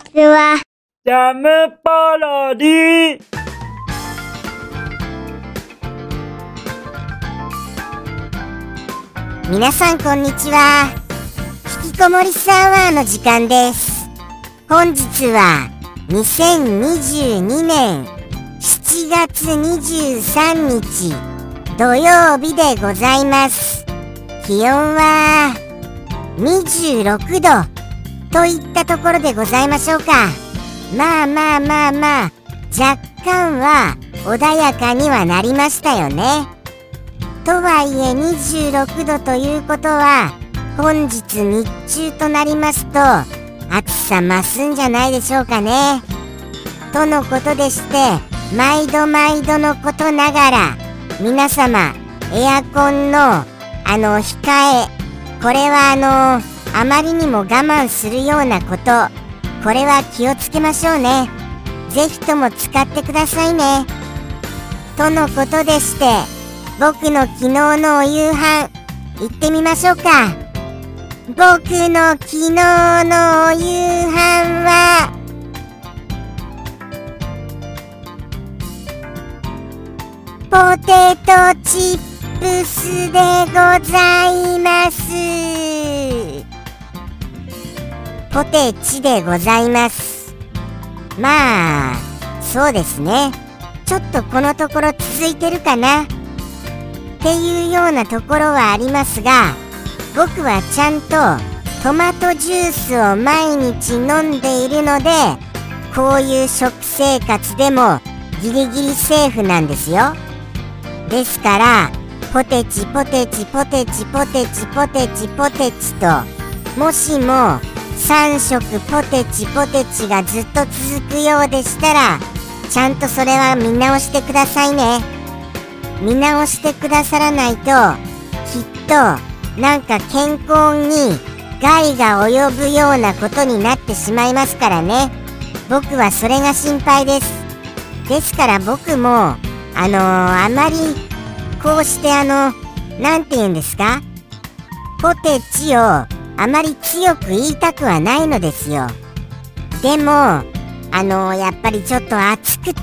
ちは。ジャムパロディ皆さんこんにちは。引きこもりサワーの時間です。本日は2022年7月23日土曜日でございます。気温は26度といったところでございましょうか。まあまあまあまあ。若干は穏やかにはなりましたよね。とはいえ26度ということは本日日中となりますと暑さ増すんじゃないでしょうかね。とのことでして毎度毎度のことながら皆様エアコンのあの控えこれはあのあまりにも我慢するようなことこれは気をつけましょうね。ぜひとも使ってくださいね。とのことでして僕の昨日のお夕飯行ってみましょうか。僕の昨日のお夕飯はポテトチップスでございます。ポテチでございます。まあそうですね。ちょっとこのところ続いてるかな。っていうようなところはありますが僕はちゃんとトマトジュースを毎日飲んでいるのでこういう食生活でもギリギリセーフなんですよ。ですからポテチポテチポテチポテチポテチポテチともしも3食ポテチポテチがずっと続くようでしたらちゃんとそれは見直してくださいね。見直してくださらないときっとなんか健康に害が及ぶようなことになってしまいますからね。僕はそれが心配です。ですから僕もあのー、あまりこうしてあの何て言うんですか？ポテチをあまり強く言いたくはないのですよ。でもあの、やっぱりちょっと暑くて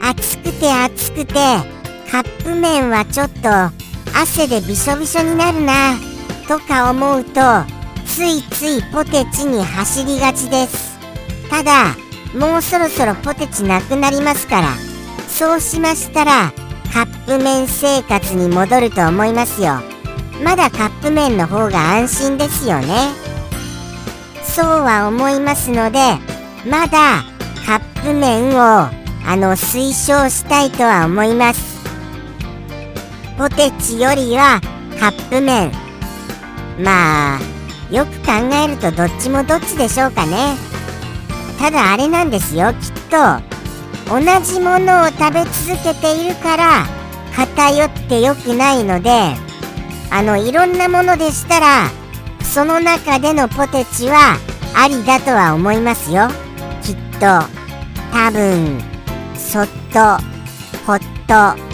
暑くて暑くてカップ麺はちょっと汗でびしょびしょになるなとか思うとついついポテチに走りがちです。ただもうそろそろポテチなくなりますからそうしましたらカップ麺生活に戻ると思いますよ。まだカップ麺の方が安心ですよね。そうは思いますのでまだカップ麺をあの推奨したいとは思います。ポテチよりはカップ麺。まあよく考えるとどっちもどっちでしょうかね。ただあれなんですよきっと。同じものを食べ続けているから偏って良くないのであのいろんなものでしたらその中でのポテチはありだとは思いますよ。きっと多分そっとほっと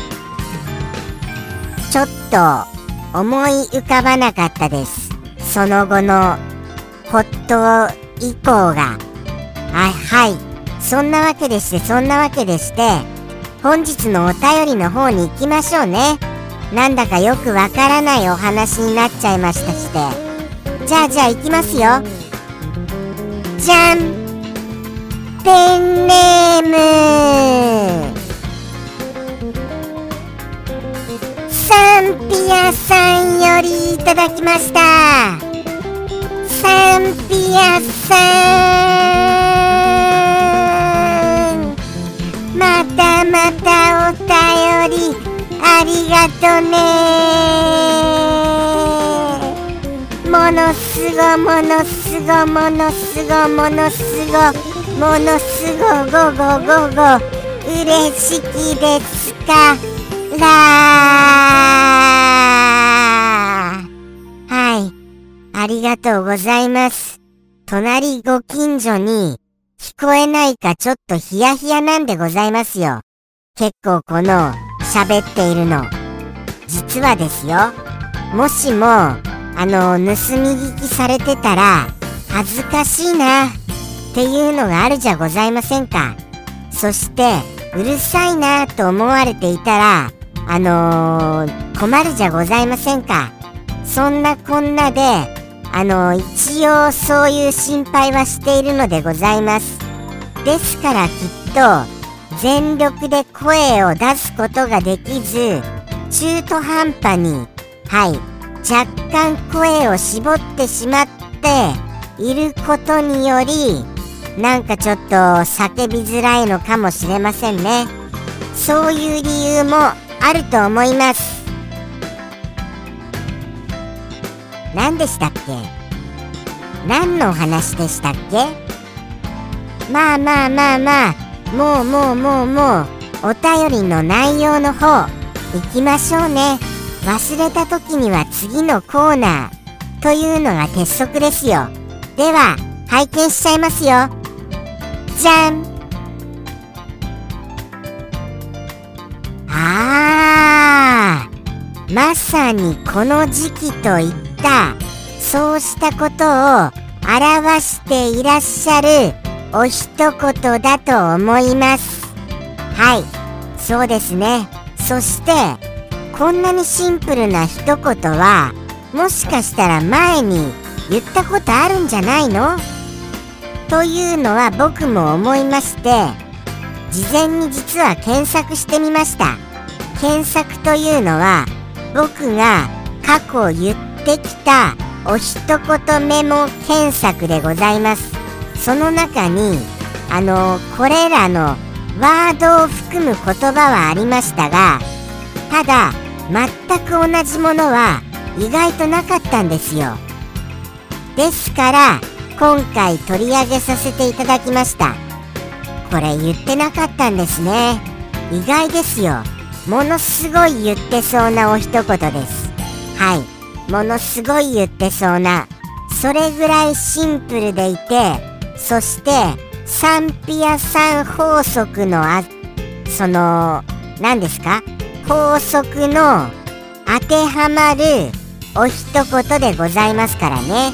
ちょっと思い浮かばなかったです。その後のホット以降が。あはい。そんなわけでしてそんなわけでして本日のお便りの方に行きましょうね。なんだかよくわからないお話になっちゃいましたしてじゃあじゃあ行きますよ。じゃんペンネーム。サンピアさんよりいただきました。サンピアさん。がとね。ものすごものすごものすごものすごものすごごごごご嬉しきですか？らはい。ありがとうございます。隣ご近所に聞こえないかちょっとヒヤヒヤなんでございますよ。結構この喋っているの。実はですよ。もしもあの盗み聞きされてたら恥ずかしいなっていうのがあるじゃございませんか。そしてうるさいなと思われていたらあのー、困るじゃございませんか。そんなこんなであのー、一応そういう心配はしているのでございます。ですからきっと全力で声を出すことができず中途半端にはい若干声を絞ってしまっていることによりなんかちょっと叫びづらいのかもしれませんね。そういう理由もあると思います。何でしたっけ？何のお話でしたっけ？まあまあまあまあもうもうもうもうお便りの内容の方行きましょうね。忘れた時には次のコーナーというのが鉄則ですよ。では拝見しちゃいますよ。じゃん。あーまさにこの時期といったそうしたことを表していらっしゃるお一言だと思います。はいそうですね。そしてこんなにシンプルな一言はもしかしたら前に言ったことあるんじゃないの？というのは僕も思いまして事前に実は検索してみました。検索というのは僕が過去言ってきたお一言メモ検索でございます。その中にあのこれらのワードを含む言葉はありましたがただ全く同じものは意外となかったんですよ。ですから今回取り上げさせていただきました。これ言ってなかったんですね。意外ですよ。ものすごい言ってそうなお一言です。はい。ものすごい言ってそうなそれぐらいシンプルでいてそしてサンピアさん法則のあその何ですか？法則の当てはまるお一言でございますからね。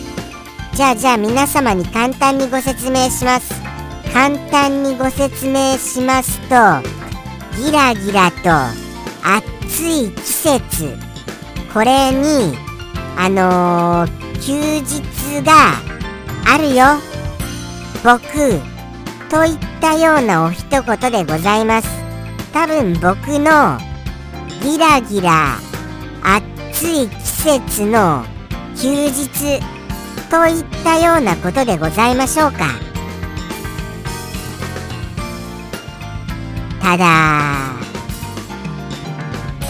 じゃあじゃあ皆様に簡単にご説明します。簡単にご説明しますとギラギラと暑い季節。これにあのー、休日があるよ。僕といったようなお一言でございます。多分僕のギラギラ暑い季節の休日といったようなことでございましょうか。ただ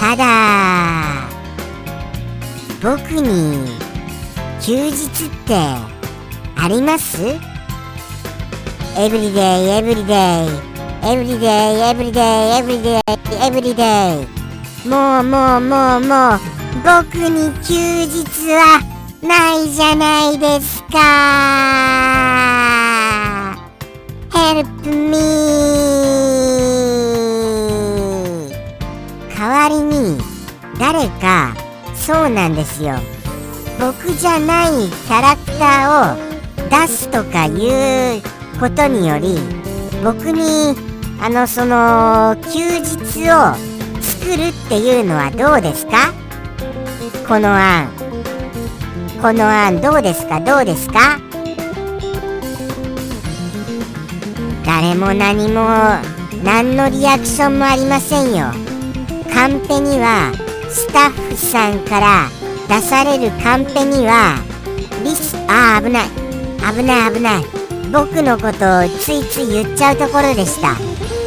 ただ僕に休日ってあります？エブリデイエブリデイエブリデイエブリデイエブリデイエブリデイもうもうもうもう僕に休日はないじゃないですか。Help me. 代わりに誰かそうなんですよ。僕じゃないキャラクターを出すとかいうことにより僕にあのその休日を作るっていうのはどうですか？この案。この案どうですか？どうですか？誰も何も何のリアクションもありませんよ。カンペにはスタッフさんから出されるカンペにはリスあー危ない。危ない危ない。僕のことをついつい言っちゃうところでした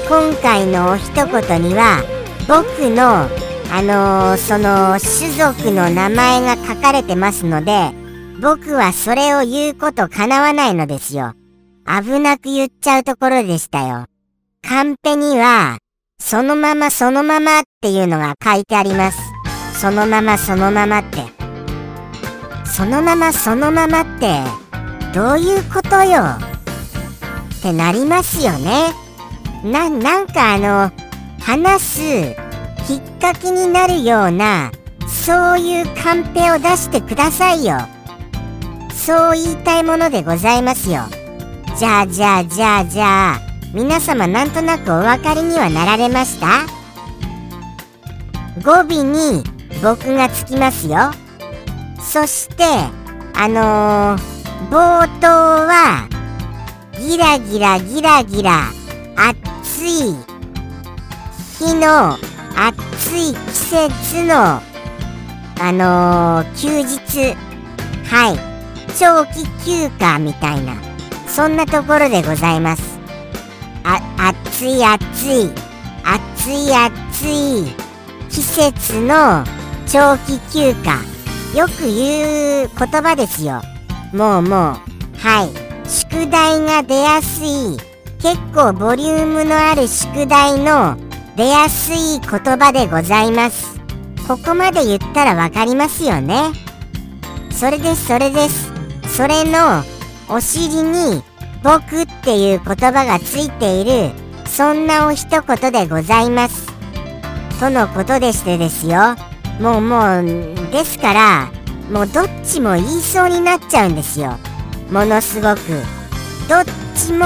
今回のお一言には僕のあのー、その種族の名前が書かれてますので、僕はそれを言うこと叶わないのですよ。危なく言っちゃうところでしたよ。カンペには、そのままそのままっていうのが書いてあります。そのままそのままって。そのままそのままって、どういうことよ？ってなりますよね。な、なんかあの、話すきっかけになるようなそういうカンペを出してくださいよ。そう言いたいものでございますよ。じゃあじゃあじゃあじゃあ皆様なんとなくお分かりにはなられました？語尾に僕がつきますよ。そしてあのー、冒頭はギラギラギラギラ。暑い日の暑い季節のあのー、休日。はい。長期休暇みたいな。そんなところでございます。あ暑い暑い。暑い暑い季節の長期休暇。よく言う言葉ですよ。もうもう。はい。宿題が出やすい。結構ボリュームのある宿題の出やすい言葉でございます。ここまで言ったら分かりますよね。それですそれです。それのお尻に僕っていう言葉がついている。そんなお一言でございます。とのことでしてですよ。もうもうですからもうどっちも言いそうになっちゃうんですよ。ものすごくどっちも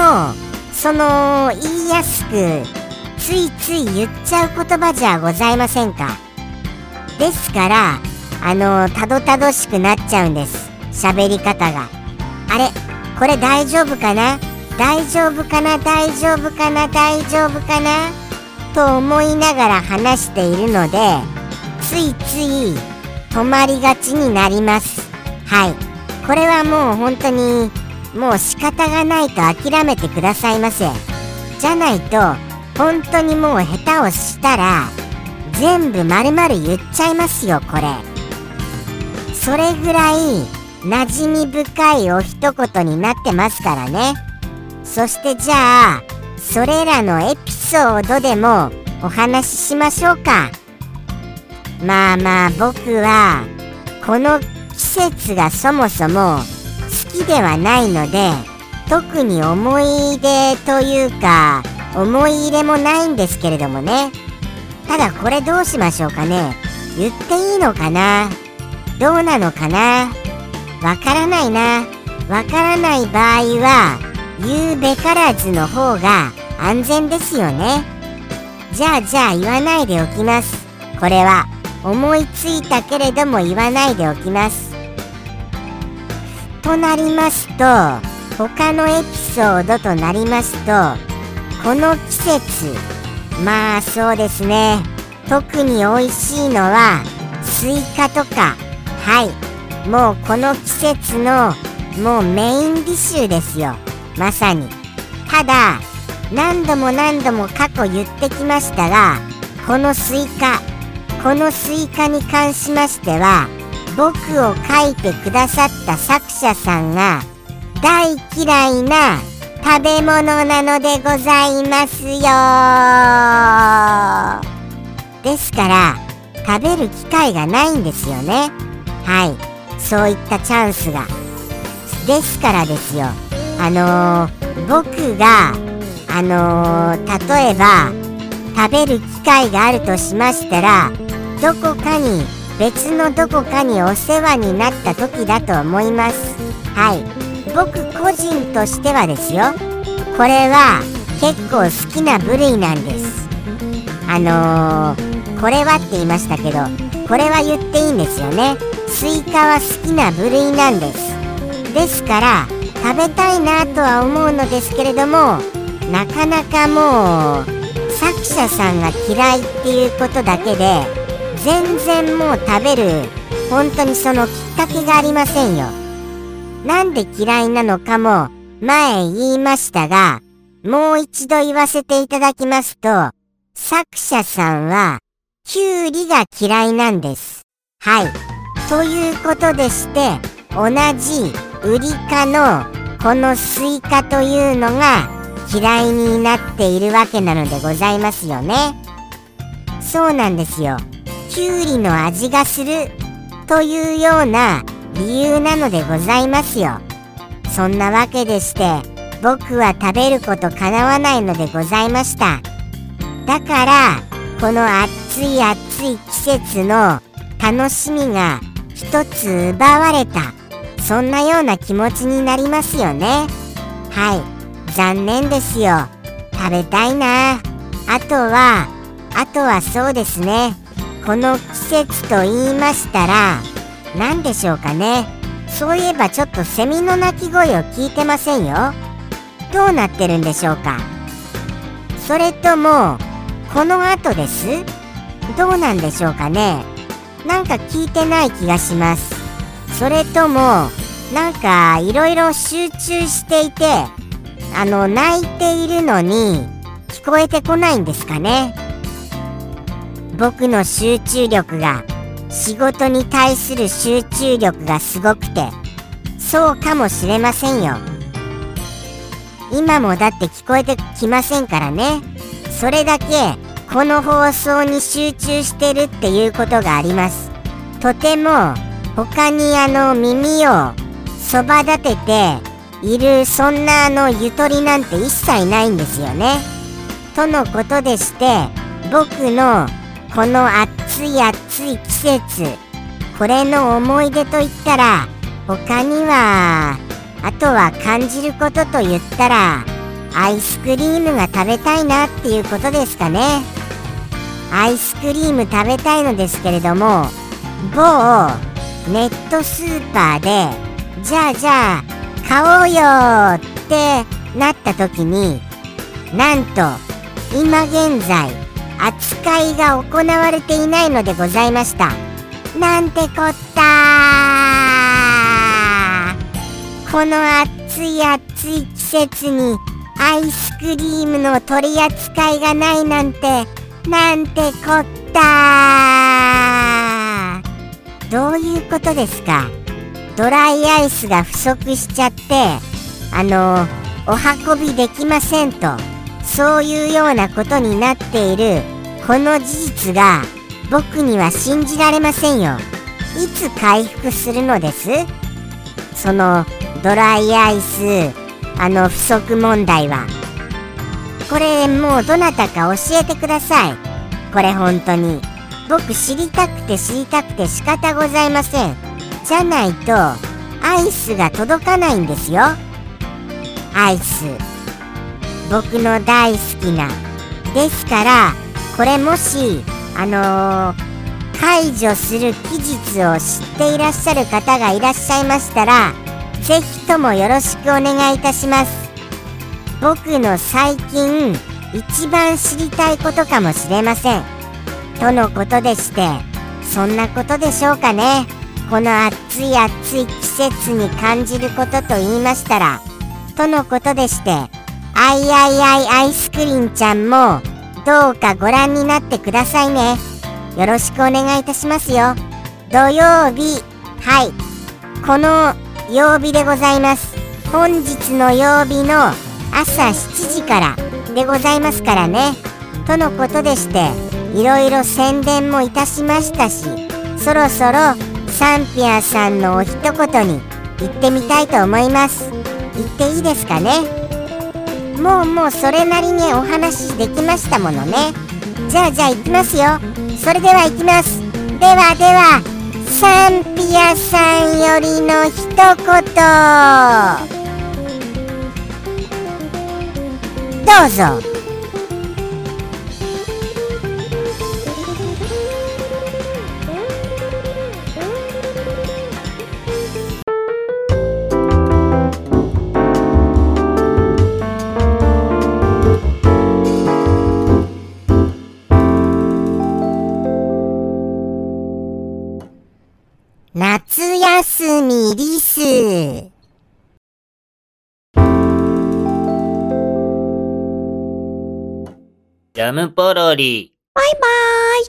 その言いやすくついつい言っちゃう言葉じゃございませんか？ですからあのたどたどしくなっちゃうんです。喋り方が。あれ？これ大丈夫かな？大丈夫かな？大丈夫かな？大丈夫かな？と思いながら話しているのでついつい止まりがちになります。はい。これはもう本当にもう仕方がないと諦めてくださいませ。じゃないと本当にもう下手をしたら全部丸々言っちゃいますよこれ。それぐらい馴染み深いお一言になってますからね。そしてじゃあそれらのエピソードでもお話ししましょうか。まあまあ僕はこの季節がそもそも好きではないので特に思い出というか思い入れもないんですけれどもね。ただこれどうしましょうかね。言っていいのかな。どうなのかな。わからないな。わからない場合は言うべからずの方が安全ですよね。じゃあじゃあ言わないでおきます。これは思いついたけれども言わないでおきます。となりますと他のエピソードとなりますとこの季節まあそうですね。特に美味しいのはスイカとか。はい。もうこの季節のもうメインディッシュですよ。まさに。ただ何度も何度も過去言ってきましたがこのスイカこのスイカに関しましては僕を書いてくださった作者さんが大嫌いな食べ物なのでございますよ。ですから食べる機会がないんですよね。はい。そういったチャンスが。ですからですよ。あのー、僕があのー、例えば食べる機会があるとしましたらどこかに別のどこかにお世話になった時だと思います。はい。僕個人としてはですよ。これは結構好きな部類なんです。あのー、これはって言いましたけどこれは言っていいんですよね。スイカは好きな部類なんです。ですから食べたいなとは思うのですけれどもなかなかもう作者さんが嫌いっていうことだけで全然もう食べる。本当にそのきっかけがありませんよ。なんで嫌いなのかも前言いましたがもう一度言わせていただきますと作者さんはキュウリが嫌いなんです。はい。ということでして同じウリ科のこのスイカというのが嫌いになっているわけなのでございますよね。そうなんですよ。きゅうりの味がするというような理由なのでございますよ。そんなわけでして僕は食べることかなわないのでございました。だからこの暑い暑い季節の楽しみが一つ奪われた。そんなような気持ちになりますよね。はい。残念ですよ。食べたいな。あとはあとはそうですね。この季節と言いましたら何でしょうかね。そういえばちょっとセミの鳴き声を聞いてませんよ。どうなってるんでしょうか。それともこの後です。どうなんでしょうかね。なんか聞いてない気がします。それともなんかいろいろ集中していてあの泣いているのに聞こえてこないんですかね。僕の集中力が仕事に対する集中力がすごくてそうかもしれませんよ。今もだって聞こえてきませんからね。それだけこの放送に集中してるっていうことがあります。とても他にあの耳をそば立てているそんなあのゆとりなんて一切ないんですよね。とのことでして僕のこの暑い暑い季節これの思い出といったら他にはあとは感じることと言ったらアイスクリームが食べたいなっていうことですかね。アイスクリーム食べたいのですけれども某ネットスーパーでじゃあじゃあ買おうよってなった時になんと今現在扱いが行われていないのでございました。なんてこったこの暑い暑い季節にアイスクリームの取り扱いがないなんてなんてこったどういうことですか？ドライアイスが不足しちゃってあのお運びできませんと。そういうようなことになっている。この事実が僕には信じられませんよ。いつ回復するのです？そのドライアイスあの不足問題は。これもうどなたか教えてください。これ本当に。僕知りたくて知りたくて仕方ございません。じゃないとアイスが届かないんですよ。アイス。僕の大好きな。ですからこれもしあのー、解除する期日を知っていらっしゃる方がいらっしゃいましたらぜひともよろしくお願いいたします。僕の最近一番知りたいことかもしれません。とのことでしてそんなことでしょうかね。この暑い暑い季節に感じることと言いましたらとのことでしてあいあいあいアイスクリンちゃんもどうかご覧になってくださいね。よろしくお願いいたしますよ。土曜日。はい。この曜日でございます。本日の曜日の朝7時からでございますからね。とのことでしていろいろ宣伝もいたしましたしそろそろサンピアさんのお一言に行ってみたいと思います。行っていいですかね？もうもうそれなりにお話できましたものね。じゃあじゃあ行きますよ。それでは行きます。ではではサンピアさんよりの一言。どうぞ。ムポロリ。バイバーイ。